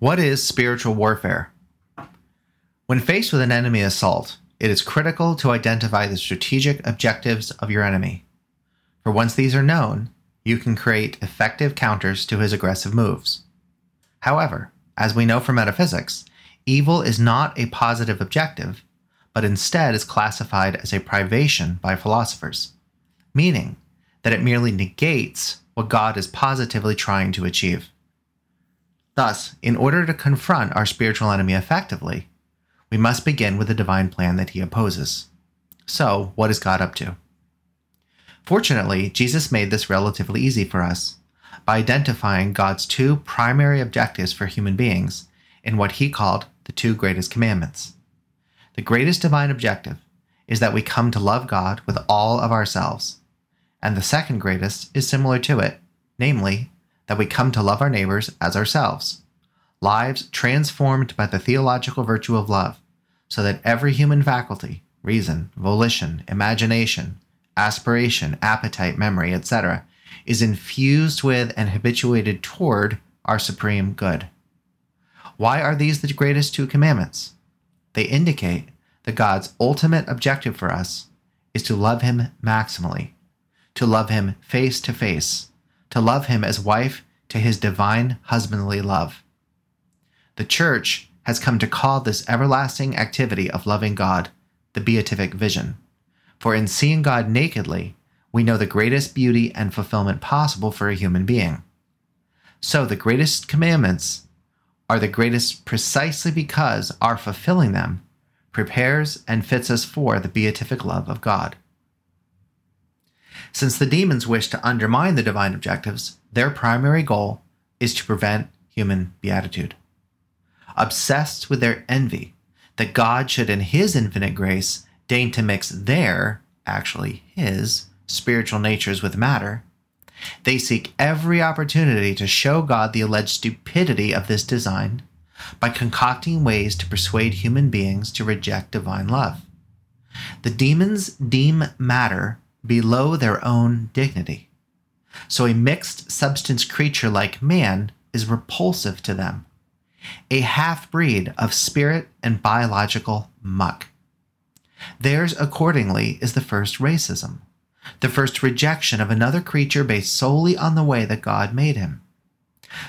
What is spiritual warfare? When faced with an enemy assault, it is critical to identify the strategic objectives of your enemy. For once these are known, you can create effective counters to his aggressive moves. However, as we know from metaphysics, evil is not a positive objective, but instead is classified as a privation by philosophers, meaning that it merely negates what God is positively trying to achieve. Thus, in order to confront our spiritual enemy effectively, we must begin with the divine plan that he opposes. So, what is God up to? Fortunately, Jesus made this relatively easy for us by identifying God's two primary objectives for human beings in what he called the two greatest commandments. The greatest divine objective is that we come to love God with all of ourselves, and the second greatest is similar to it, namely, that we come to love our neighbors as ourselves. Lives transformed by the theological virtue of love, so that every human faculty, reason, volition, imagination, aspiration, appetite, memory, etc., is infused with and habituated toward our supreme good. Why are these the greatest two commandments? They indicate that God's ultimate objective for us is to love Him maximally, to love Him face to face, to love him as wife to his divine husbandly love. The church has come to call this everlasting activity of loving God the beatific vision. For in seeing God nakedly, we know the greatest beauty and fulfillment possible for a human being. So the greatest commandments are the greatest precisely because our fulfilling them prepares and fits us for the beatific love of God. Since the demons wish to undermine the divine objectives, their primary goal is to prevent human beatitude. Obsessed with their envy that God should, in His infinite grace, deign to mix their, actually His, spiritual natures with matter, they seek every opportunity to show God the alleged stupidity of this design by concocting ways to persuade human beings to reject divine love. The demons deem matter below their own dignity. So a mixed substance creature like man is repulsive to them, a half breed of spirit and biological muck. Theirs, accordingly, is the first racism, the first rejection of another creature based solely on the way that God made him.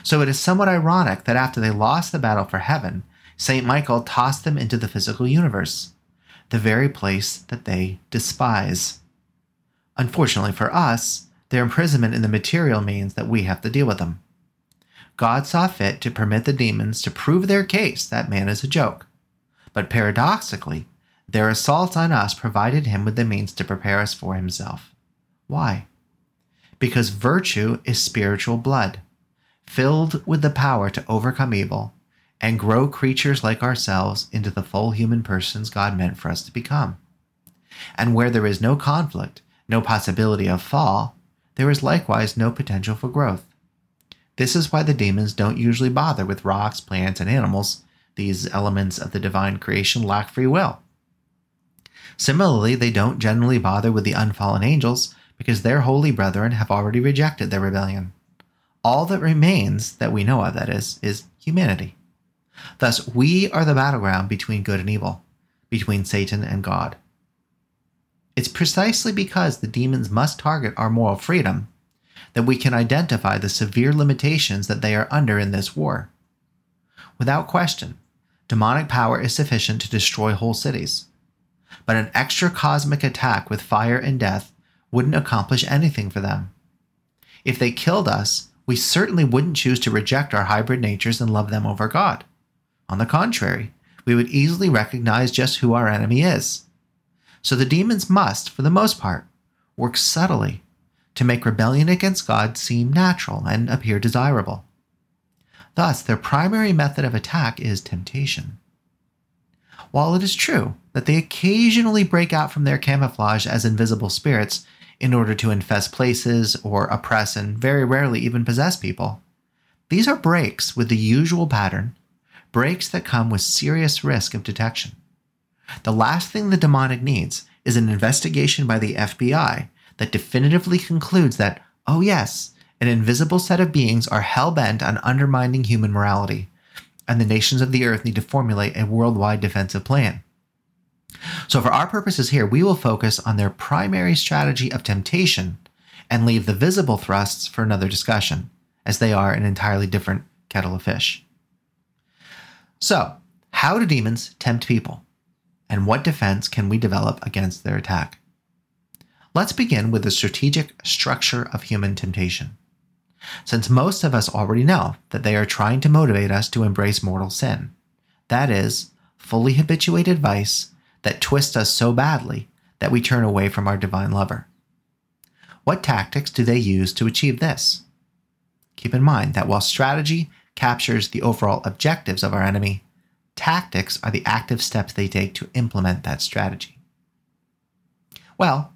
So it is somewhat ironic that after they lost the battle for heaven, St. Michael tossed them into the physical universe, the very place that they despise. Unfortunately for us, their imprisonment in the material means that we have to deal with them. God saw fit to permit the demons to prove their case that man is a joke. But paradoxically, their assault on us provided him with the means to prepare us for himself. Why? Because virtue is spiritual blood, filled with the power to overcome evil and grow creatures like ourselves into the full human persons God meant for us to become. And where there is no conflict, no possibility of fall, there is likewise no potential for growth. This is why the demons don't usually bother with rocks, plants, and animals. These elements of the divine creation lack free will. Similarly, they don't generally bother with the unfallen angels because their holy brethren have already rejected their rebellion. All that remains, that we know of, that is, is humanity. Thus, we are the battleground between good and evil, between Satan and God. It's precisely because the demons must target our moral freedom that we can identify the severe limitations that they are under in this war. Without question, demonic power is sufficient to destroy whole cities. But an extra cosmic attack with fire and death wouldn't accomplish anything for them. If they killed us, we certainly wouldn't choose to reject our hybrid natures and love them over God. On the contrary, we would easily recognize just who our enemy is so the demons must, for the most part, work subtly to make rebellion against God seem natural and appear desirable. Thus, their primary method of attack is temptation. While it is true that they occasionally break out from their camouflage as invisible spirits in order to infest places or oppress and very rarely even possess people, these are breaks with the usual pattern, breaks that come with serious risk of detection. The last thing the demonic needs is an investigation by the FBI that definitively concludes that, oh yes, an invisible set of beings are hell bent on undermining human morality, and the nations of the earth need to formulate a worldwide defensive plan. So, for our purposes here, we will focus on their primary strategy of temptation and leave the visible thrusts for another discussion, as they are an entirely different kettle of fish. So, how do demons tempt people? And what defense can we develop against their attack? Let's begin with the strategic structure of human temptation. Since most of us already know that they are trying to motivate us to embrace mortal sin, that is, fully habituated vice that twists us so badly that we turn away from our divine lover. What tactics do they use to achieve this? Keep in mind that while strategy captures the overall objectives of our enemy, tactics are the active steps they take to implement that strategy. Well,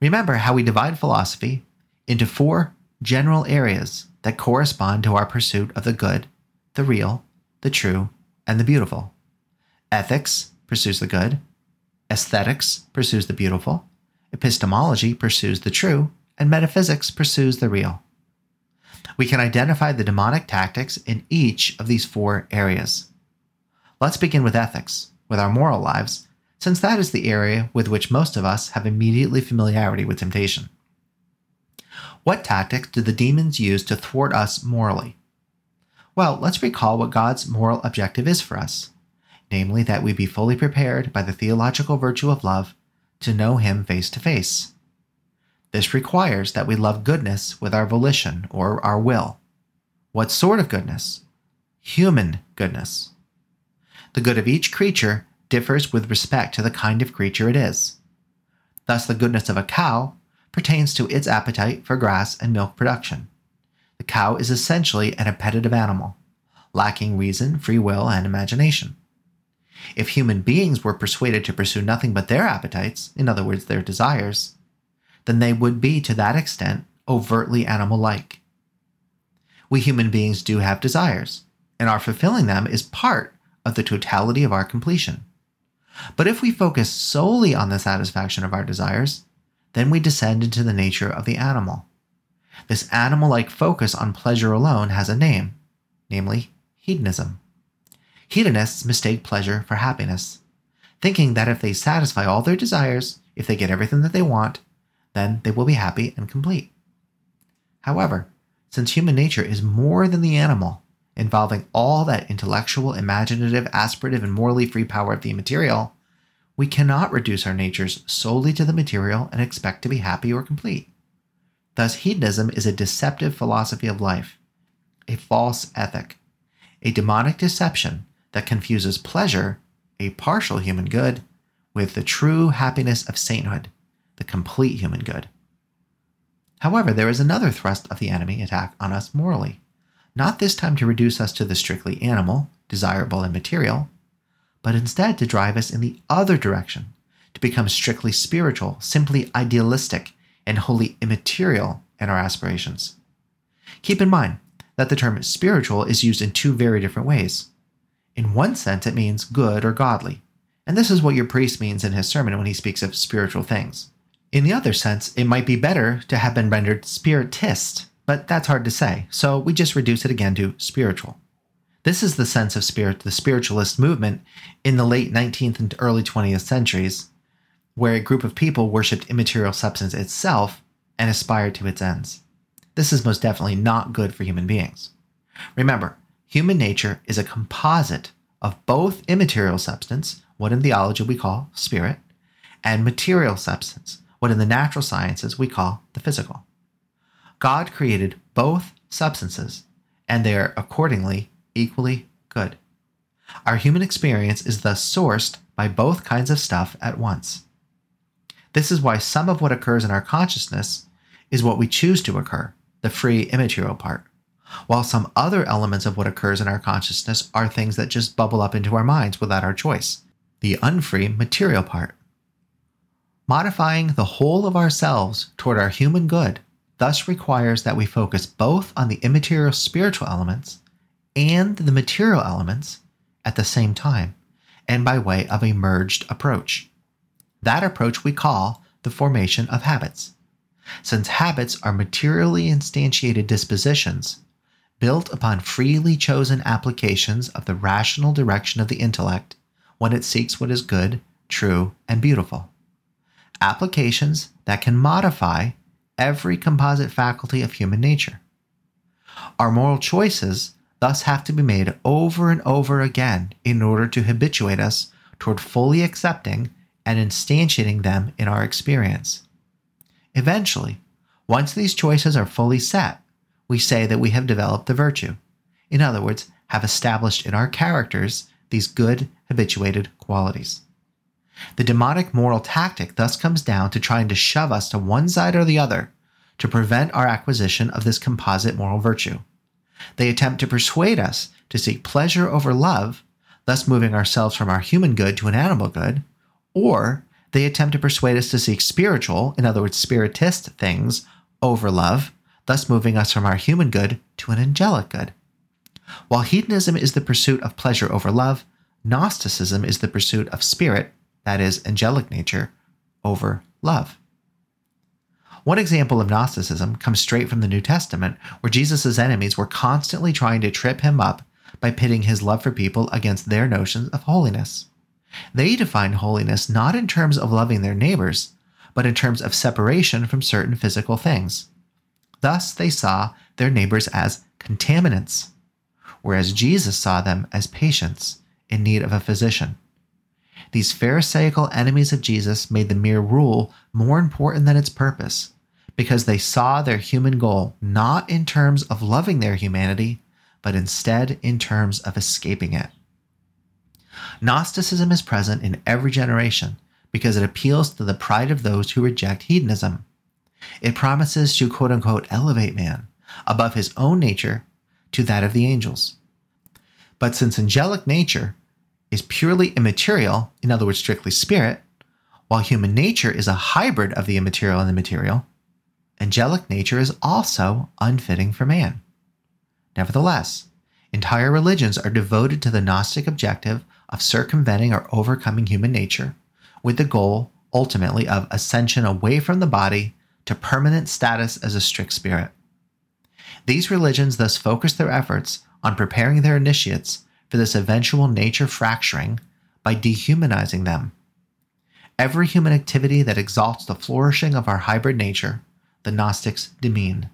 remember how we divide philosophy into four general areas that correspond to our pursuit of the good, the real, the true, and the beautiful. Ethics pursues the good, aesthetics pursues the beautiful, epistemology pursues the true, and metaphysics pursues the real. We can identify the demonic tactics in each of these four areas. Let's begin with ethics, with our moral lives, since that is the area with which most of us have immediately familiarity with temptation. What tactics do the demons use to thwart us morally? Well, let's recall what God's moral objective is for us namely, that we be fully prepared by the theological virtue of love to know Him face to face. This requires that we love goodness with our volition or our will. What sort of goodness? Human goodness. The good of each creature differs with respect to the kind of creature it is. Thus, the goodness of a cow pertains to its appetite for grass and milk production. The cow is essentially an appetitive animal, lacking reason, free will, and imagination. If human beings were persuaded to pursue nothing but their appetites, in other words, their desires, then they would be to that extent overtly animal like. We human beings do have desires, and our fulfilling them is part of the totality of our completion. But if we focus solely on the satisfaction of our desires, then we descend into the nature of the animal. This animal like focus on pleasure alone has a name, namely hedonism. Hedonists mistake pleasure for happiness, thinking that if they satisfy all their desires, if they get everything that they want, then they will be happy and complete. However, since human nature is more than the animal, involving all that intellectual, imaginative, aspirative, and morally free power of the immaterial, we cannot reduce our natures solely to the material and expect to be happy or complete. Thus, hedonism is a deceptive philosophy of life, a false ethic, a demonic deception that confuses pleasure, a partial human good, with the true happiness of sainthood, the complete human good. However, there is another thrust of the enemy attack on us morally, not this time to reduce us to the strictly animal, desirable, and material, but instead to drive us in the other direction, to become strictly spiritual, simply idealistic, and wholly immaterial in our aspirations. Keep in mind that the term spiritual is used in two very different ways. In one sense, it means good or godly, and this is what your priest means in his sermon when he speaks of spiritual things. In the other sense, it might be better to have been rendered spiritist, but that's hard to say, so we just reduce it again to spiritual. This is the sense of spirit, the spiritualist movement in the late 19th and early 20th centuries, where a group of people worshipped immaterial substance itself and aspired to its ends. This is most definitely not good for human beings. Remember, human nature is a composite of both immaterial substance, what in theology we call spirit, and material substance, what in the natural sciences we call the physical. God created both substances, and they are accordingly equally good. Our human experience is thus sourced by both kinds of stuff at once. This is why some of what occurs in our consciousness is what we choose to occur, the free immaterial part, while some other elements of what occurs in our consciousness are things that just bubble up into our minds without our choice, the unfree material part. Modifying the whole of ourselves toward our human good thus requires that we focus both on the immaterial spiritual elements and the material elements at the same time and by way of a merged approach. That approach we call the formation of habits. Since habits are materially instantiated dispositions, built upon freely chosen applications of the rational direction of the intellect when it seeks what is good, true, and beautiful. Applications that can modify every composite faculty of human nature. Our moral choices thus have to be made over and over again in order to habituate us toward fully accepting and instantiating them in our experience. Eventually, once these choices are fully set, we say that we have developed the virtue. In other words, have established in our characters these good, habituated qualities. The demonic moral tactic thus comes down to trying to shove us to one side or the other to prevent our acquisition of this composite moral virtue. They attempt to persuade us to seek pleasure over love, thus moving ourselves from our human good to an animal good, or they attempt to persuade us to seek spiritual, in other words, spiritist things, over love, thus moving us from our human good to an angelic good. While hedonism is the pursuit of pleasure over love, Gnosticism is the pursuit of spirit, that is, angelic nature, over love. One example of Gnosticism comes straight from the New Testament, where Jesus' enemies were constantly trying to trip him up by pitting his love for people against their notions of holiness. They defined holiness not in terms of loving their neighbors, but in terms of separation from certain physical things. Thus, they saw their neighbors as contaminants, whereas Jesus saw them as patients in need of a physician. These Pharisaical enemies of Jesus made the mere rule more important than its purpose, because they saw their human goal not in terms of loving their humanity, but instead in terms of escaping it. Gnosticism is present in every generation because it appeals to the pride of those who reject hedonism. It promises to quote unquote elevate man above his own nature to that of the angels. But since angelic nature is purely immaterial, in other words, strictly spirit, while human nature is a hybrid of the immaterial and the material, angelic nature is also unfitting for man. Nevertheless, entire religions are devoted to the Gnostic objective of circumventing or overcoming human nature, with the goal, ultimately, of ascension away from the body to permanent status as a strict spirit. These religions thus focus their efforts on preparing their initiates for this eventual nature fracturing by dehumanizing them. Every human activity that exalts the flourishing of our hybrid nature, the Gnostics demean.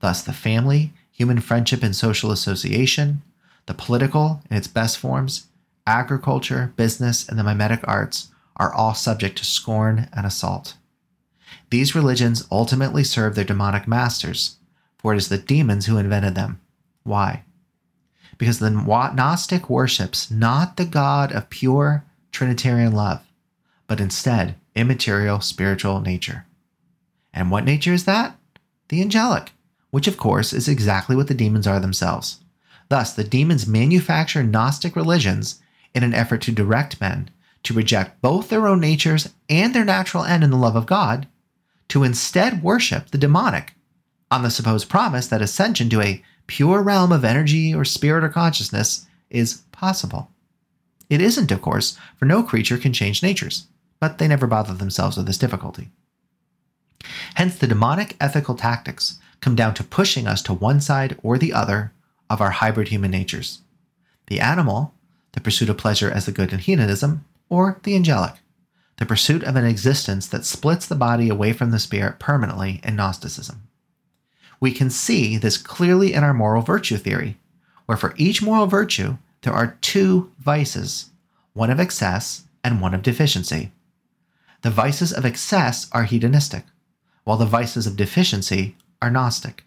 Thus, the family, human friendship and social association, the political in its best forms, agriculture, business, and the mimetic arts are all subject to scorn and assault. These religions ultimately serve their demonic masters, for it is the demons who invented them. Why? Because the Gnostic worships not the God of pure Trinitarian love, but instead immaterial spiritual nature. And what nature is that? The angelic, which of course is exactly what the demons are themselves. Thus, the demons manufacture Gnostic religions in an effort to direct men to reject both their own natures and their natural end in the love of God, to instead worship the demonic on the supposed promise that ascension to a pure realm of energy or spirit or consciousness is possible. It isn't, of course, for no creature can change natures, but they never bother themselves with this difficulty. Hence, the demonic ethical tactics come down to pushing us to one side or the other of our hybrid human natures the animal, the pursuit of pleasure as the good in hedonism, or the angelic, the pursuit of an existence that splits the body away from the spirit permanently in Gnosticism we can see this clearly in our moral virtue theory, where for each moral virtue, there are two vices one of excess and one of deficiency. The vices of excess are hedonistic, while the vices of deficiency are Gnostic.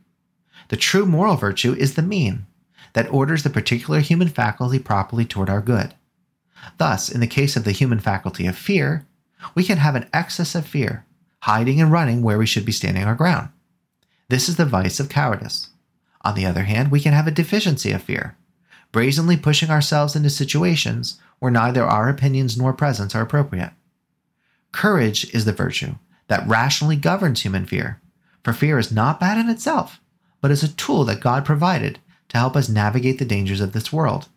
The true moral virtue is the mean, that orders the particular human faculty properly toward our good. Thus, in the case of the human faculty of fear, we can have an excess of fear, hiding and running where we should be standing our ground. This is the vice of cowardice. On the other hand, we can have a deficiency of fear, brazenly pushing ourselves into situations where neither our opinions nor presence are appropriate. Courage is the virtue that rationally governs human fear, for fear is not bad in itself, but is a tool that God provided to help us navigate the dangers of this world.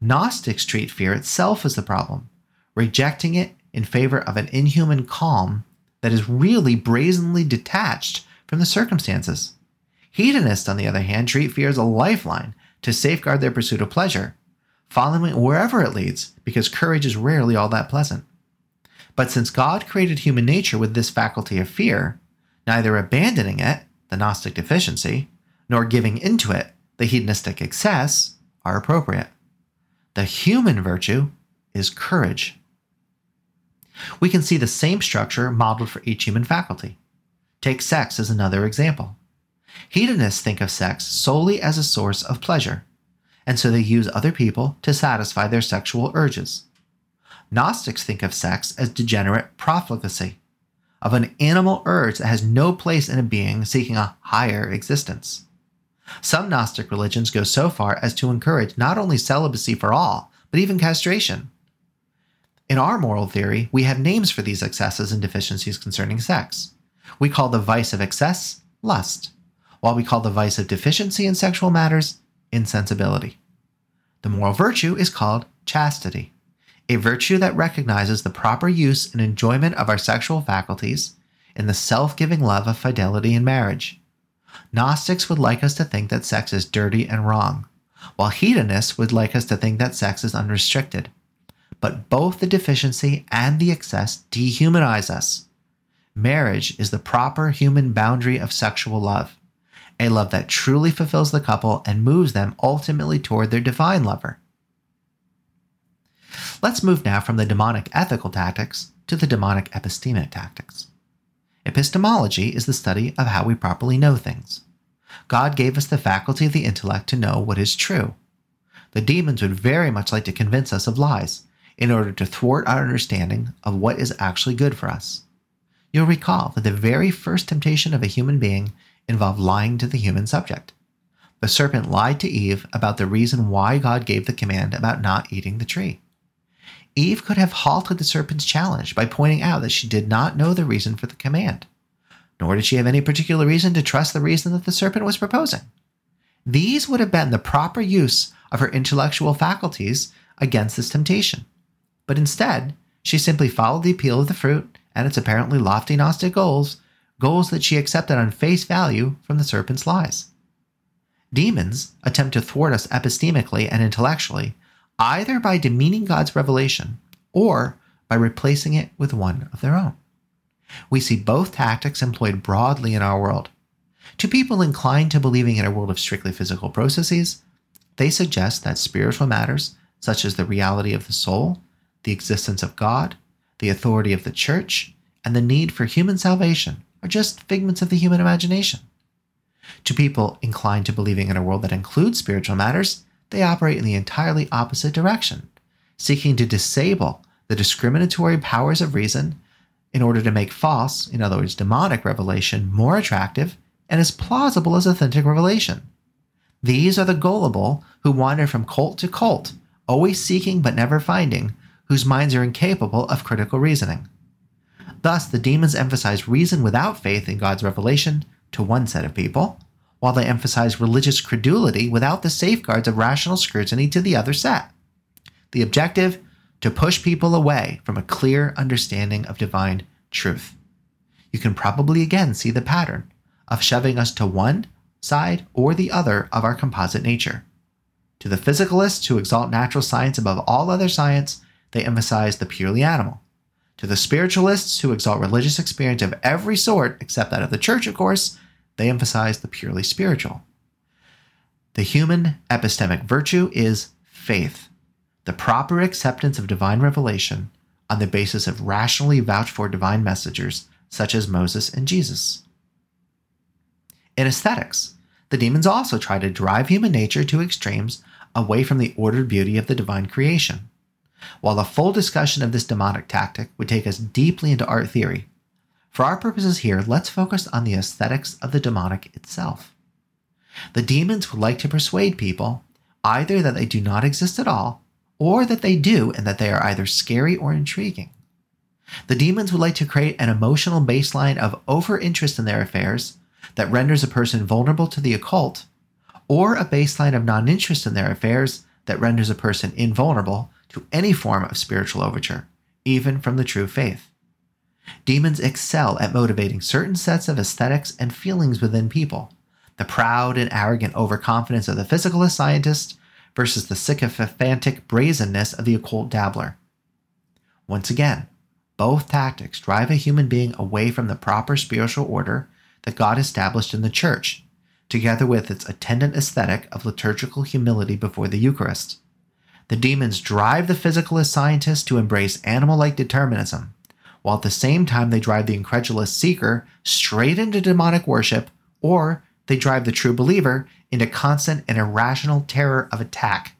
Gnostics treat fear itself as the problem, rejecting it in favor of an inhuman calm that is really brazenly detached from the circumstances. Hedonists, on the other hand, treat fear as a lifeline to safeguard their pursuit of pleasure, following it wherever it leads, because courage is rarely all that pleasant. But since God created human nature with this faculty of fear, neither abandoning it, the Gnostic deficiency, nor giving into it, the hedonistic excess, are appropriate. The human virtue is courage. We can see the same structure modeled for each human faculty. Take sex as another example. Hedonists think of sex solely as a source of pleasure, and so they use other people to satisfy their sexual urges. Gnostics think of sex as degenerate profligacy, of an animal urge that has no place in a being seeking a higher existence. Some Gnostic religions go so far as to encourage not only celibacy for all, but even castration. In our moral theory, we have names for these excesses and deficiencies concerning sex. We call the vice of excess lust, while we call the vice of deficiency in sexual matters insensibility. The moral virtue is called chastity, a virtue that recognizes the proper use and enjoyment of our sexual faculties in the self giving love of fidelity in marriage. Gnostics would like us to think that sex is dirty and wrong, while hedonists would like us to think that sex is unrestricted. But both the deficiency and the excess dehumanize us. Marriage is the proper human boundary of sexual love, a love that truly fulfills the couple and moves them ultimately toward their divine lover. Let's move now from the demonic ethical tactics to the demonic epistemic tactics. Epistemology is the study of how we properly know things. God gave us the faculty of the intellect to know what is true. The demons would very much like to convince us of lies in order to thwart our understanding of what is actually good for us. You'll recall that the very first temptation of a human being involved lying to the human subject. The serpent lied to Eve about the reason why God gave the command about not eating the tree. Eve could have halted the serpent's challenge by pointing out that she did not know the reason for the command, nor did she have any particular reason to trust the reason that the serpent was proposing. These would have been the proper use of her intellectual faculties against this temptation. But instead, she simply followed the appeal of the fruit and its apparently lofty Gnostic goals, goals that she accepted on face value from the serpent's lies. Demons attempt to thwart us epistemically and intellectually either by demeaning God's revelation or by replacing it with one of their own. We see both tactics employed broadly in our world. To people inclined to believing in a world of strictly physical processes, they suggest that spiritual matters, such as the reality of the soul, the existence of God, the authority of the church, and the need for human salvation, are just figments of the human imagination. To people inclined to believing in a world that includes spiritual matters, they operate in the entirely opposite direction, seeking to disable the discriminatory powers of reason in order to make false, in other words, demonic revelation more attractive and as plausible as authentic revelation. These are the gullible who wander from cult to cult, always seeking but never finding, whose minds are incapable of critical reasoning. Thus, the demons emphasize reason without faith in God's revelation to one set of people, while they emphasize religious credulity without the safeguards of rational scrutiny to the other set. The objective to push people away from a clear understanding of divine truth. You can probably again see the pattern of shoving us to one side or the other of our composite nature. To the physicalists who exalt natural science above all other science, they emphasize the purely animal. To the spiritualists who exalt religious experience of every sort, except that of the church, of course, they emphasize the purely spiritual. The human epistemic virtue is faith, the proper acceptance of divine revelation on the basis of rationally vouched for divine messengers such as Moses and Jesus. In aesthetics, the demons also try to drive human nature to extremes away from the ordered beauty of the divine creation. While a full discussion of this demonic tactic would take us deeply into art theory, for our purposes here, let's focus on the aesthetics of the demonic itself. The demons would like to persuade people either that they do not exist at all, or that they do and that they are either scary or intriguing. The demons would like to create an emotional baseline of over interest in their affairs that renders a person vulnerable to the occult, or a baseline of non interest in their affairs that renders a person invulnerable to any form of spiritual overture, even from the true faith. Demons excel at motivating certain sets of aesthetics and feelings within people the proud and arrogant overconfidence of the physicalist scientist versus the sycophantic brazenness of the occult dabbler. Once again, both tactics drive a human being away from the proper spiritual order that God established in the church, together with its attendant aesthetic of liturgical humility before the Eucharist. The demons drive the physicalist scientist to embrace animal like determinism, while at the same time they drive the incredulous seeker straight into demonic worship, or they drive the true believer into constant and irrational terror of attack.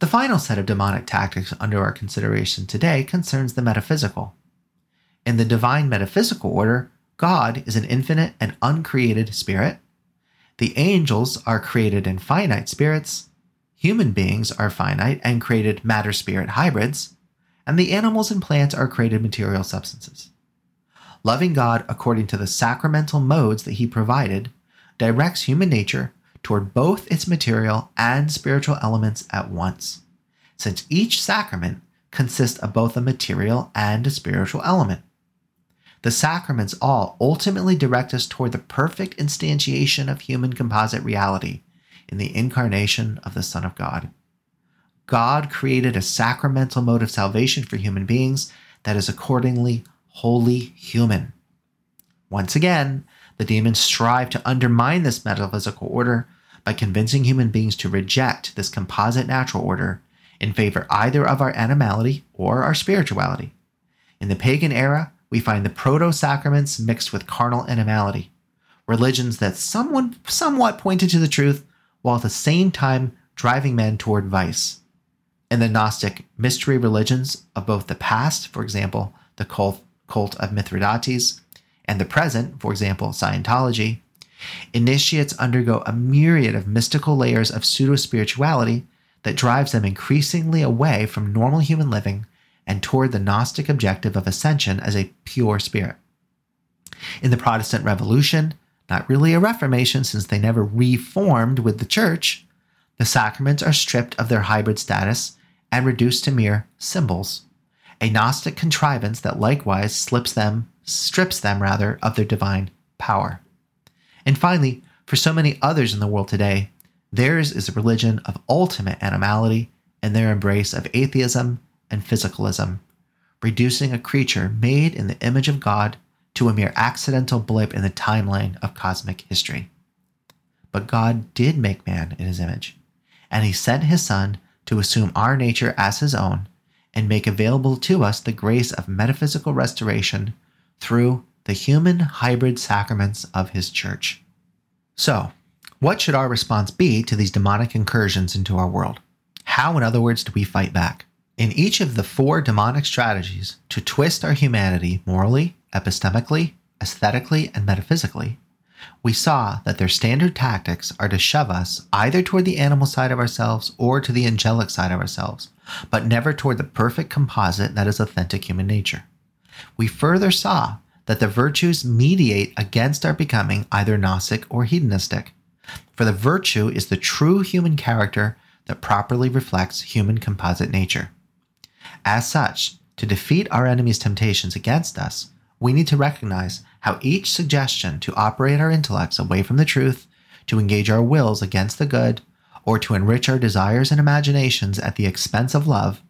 The final set of demonic tactics under our consideration today concerns the metaphysical. In the divine metaphysical order, God is an infinite and uncreated spirit. The angels are created and finite spirits. Human beings are finite and created matter spirit hybrids. And the animals and plants are created material substances. Loving God according to the sacramental modes that He provided directs human nature toward both its material and spiritual elements at once, since each sacrament consists of both a material and a spiritual element. The sacraments all ultimately direct us toward the perfect instantiation of human composite reality in the incarnation of the Son of God. God created a sacramental mode of salvation for human beings that is accordingly wholly human. Once again, the demons strive to undermine this metaphysical order by convincing human beings to reject this composite natural order in favor either of our animality or our spirituality. In the pagan era, we find the proto sacraments mixed with carnal animality, religions that someone somewhat pointed to the truth while at the same time driving men toward vice. In the Gnostic mystery religions of both the past, for example, the cult, cult of Mithridates, and the present, for example, Scientology, initiates undergo a myriad of mystical layers of pseudo spirituality that drives them increasingly away from normal human living and toward the Gnostic objective of ascension as a pure spirit. In the Protestant Revolution, not really a Reformation since they never reformed with the Church, the sacraments are stripped of their hybrid status and reduced to mere symbols, a Gnostic contrivance that likewise slips them, strips them rather, of their divine power. And finally, for so many others in the world today, theirs is a religion of ultimate animality and their embrace of atheism and physicalism, reducing a creature made in the image of God to a mere accidental blip in the timeline of cosmic history. But God did make man in his image, and he sent his Son to assume our nature as his own and make available to us the grace of metaphysical restoration through the human hybrid sacraments of his church. So, what should our response be to these demonic incursions into our world? How, in other words, do we fight back? In each of the four demonic strategies to twist our humanity morally, epistemically, aesthetically, and metaphysically, we saw that their standard tactics are to shove us either toward the animal side of ourselves or to the angelic side of ourselves, but never toward the perfect composite that is authentic human nature. We further saw that the virtues mediate against our becoming either Gnostic or hedonistic, for the virtue is the true human character that properly reflects human composite nature. As such, to defeat our enemy's temptations against us, we need to recognize how each suggestion to operate our intellects away from the truth, to engage our wills against the good, or to enrich our desires and imaginations at the expense of love,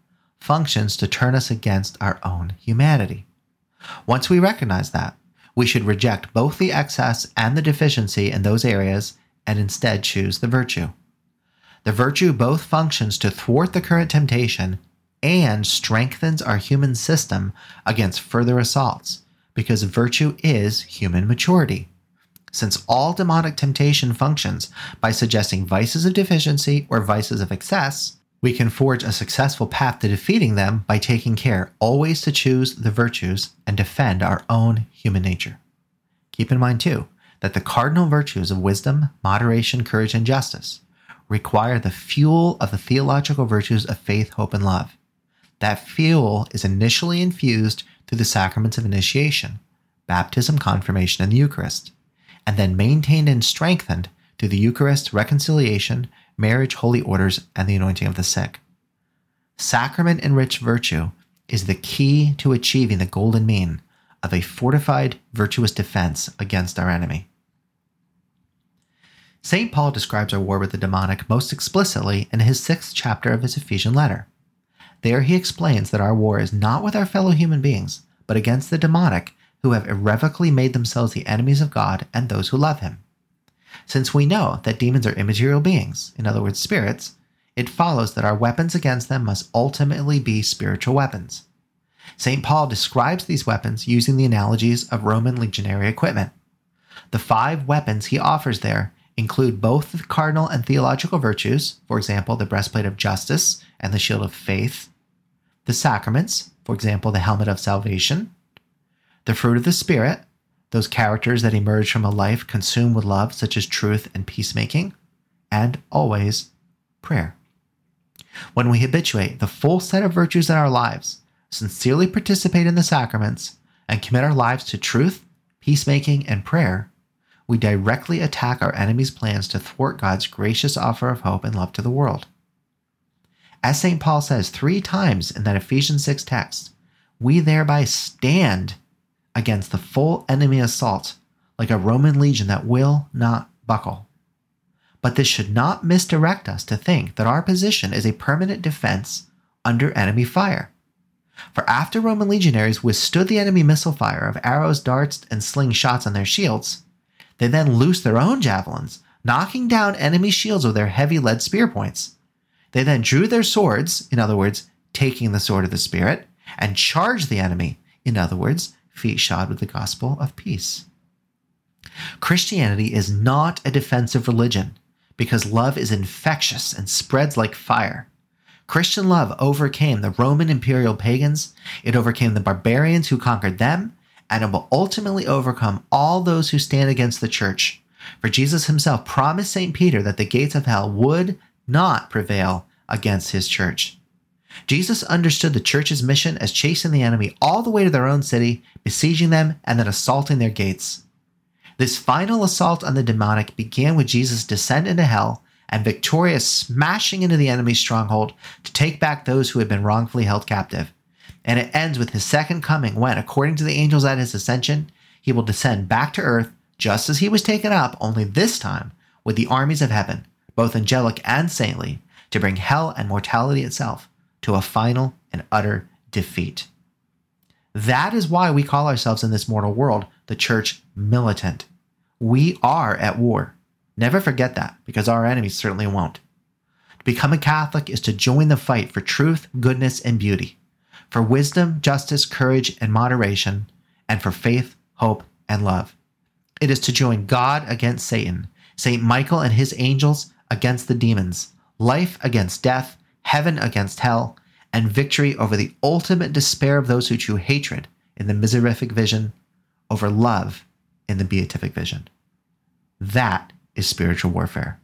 functions to turn us against our own humanity. Once we recognize that, we should reject both the excess and the deficiency in those areas and instead choose the virtue. The virtue both functions to thwart the current temptation and strengthens our human system against further assaults because virtue is human maturity. Since all demonic temptation functions by suggesting vices of deficiency or vices of excess, we can forge a successful path to defeating them by taking care always to choose the virtues and defend our own human nature. Keep in mind, too, that the cardinal virtues of wisdom, moderation, courage, and justice require the fuel of the theological virtues of faith, hope, and love. That fuel is initially infused through the sacraments of initiation, baptism, confirmation, and the Eucharist, and then maintained and strengthened through the Eucharist, reconciliation, marriage, holy orders, and the anointing of the sick. Sacrament enriched virtue is the key to achieving the golden mean of a fortified, virtuous defense against our enemy. St. Paul describes our war with the demonic most explicitly in his sixth chapter of his Ephesian letter. There he explains that our war is not with our fellow human beings, but against the demonic who have irrevocably made themselves the enemies of God and those who love him. Since we know that demons are immaterial beings, in other words, spirits, it follows that our weapons against them must ultimately be spiritual weapons. St. Paul describes these weapons using the analogies of Roman legionary equipment. The five weapons he offers there include both the cardinal and theological virtues, for example, the breastplate of justice and the shield of faith, the sacraments, for example, the helmet of salvation, the fruit of the Spirit, those characters that emerge from a life consumed with love, such as truth and peacemaking, and always prayer. When we habituate the full set of virtues in our lives, sincerely participate in the sacraments, and commit our lives to truth, peacemaking, and prayer, we directly attack our enemy's plans to thwart God's gracious offer of hope and love to the world. As St. Paul says three times in that Ephesians 6 text, we thereby stand against the full enemy assault like a Roman legion that will not buckle. But this should not misdirect us to think that our position is a permanent defense under enemy fire. For after Roman legionaries withstood the enemy missile fire of arrows, darts, and sling shots on their shields, they then loosed their own javelins, knocking down enemy shields with their heavy lead spear points. They then drew their swords, in other words, taking the sword of the Spirit, and charged the enemy, in other words, feet shod with the gospel of peace. Christianity is not a defensive religion because love is infectious and spreads like fire. Christian love overcame the Roman imperial pagans, it overcame the barbarians who conquered them, and it will ultimately overcome all those who stand against the church. For Jesus himself promised St. Peter that the gates of hell would not prevail against his church. Jesus understood the church's mission as chasing the enemy all the way to their own city, besieging them, and then assaulting their gates. This final assault on the demonic began with Jesus' descent into hell and victorious smashing into the enemy's stronghold to take back those who had been wrongfully held captive and it ends with his second coming when, according to the angels at his ascension, he will descend back to earth just as he was taken up, only this time with the armies of heaven, both angelic and saintly, to bring hell and mortality itself to a final and utter defeat. That is why we call ourselves in this mortal world the church militant. We are at war. Never forget that, because our enemies certainly won't. To become a Catholic is to join the fight for truth, goodness, and beauty for wisdom, justice, courage, and moderation, and for faith, hope, and love. It is to join God against Satan, St. Michael and his angels against the demons, life against death, heaven against hell, and victory over the ultimate despair of those who choose hatred in the miserific vision over love in the beatific vision. That is spiritual warfare.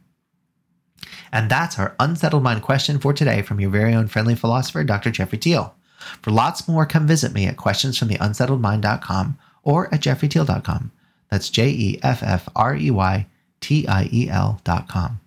And that's our unsettled mind question for today from your very own friendly philosopher, Dr. Jeffrey Tiel. For lots more, come visit me at questionsfromtheunsettled.mind.com or at jeffreytiel.com. That's J E F F R E Y T I E L.com.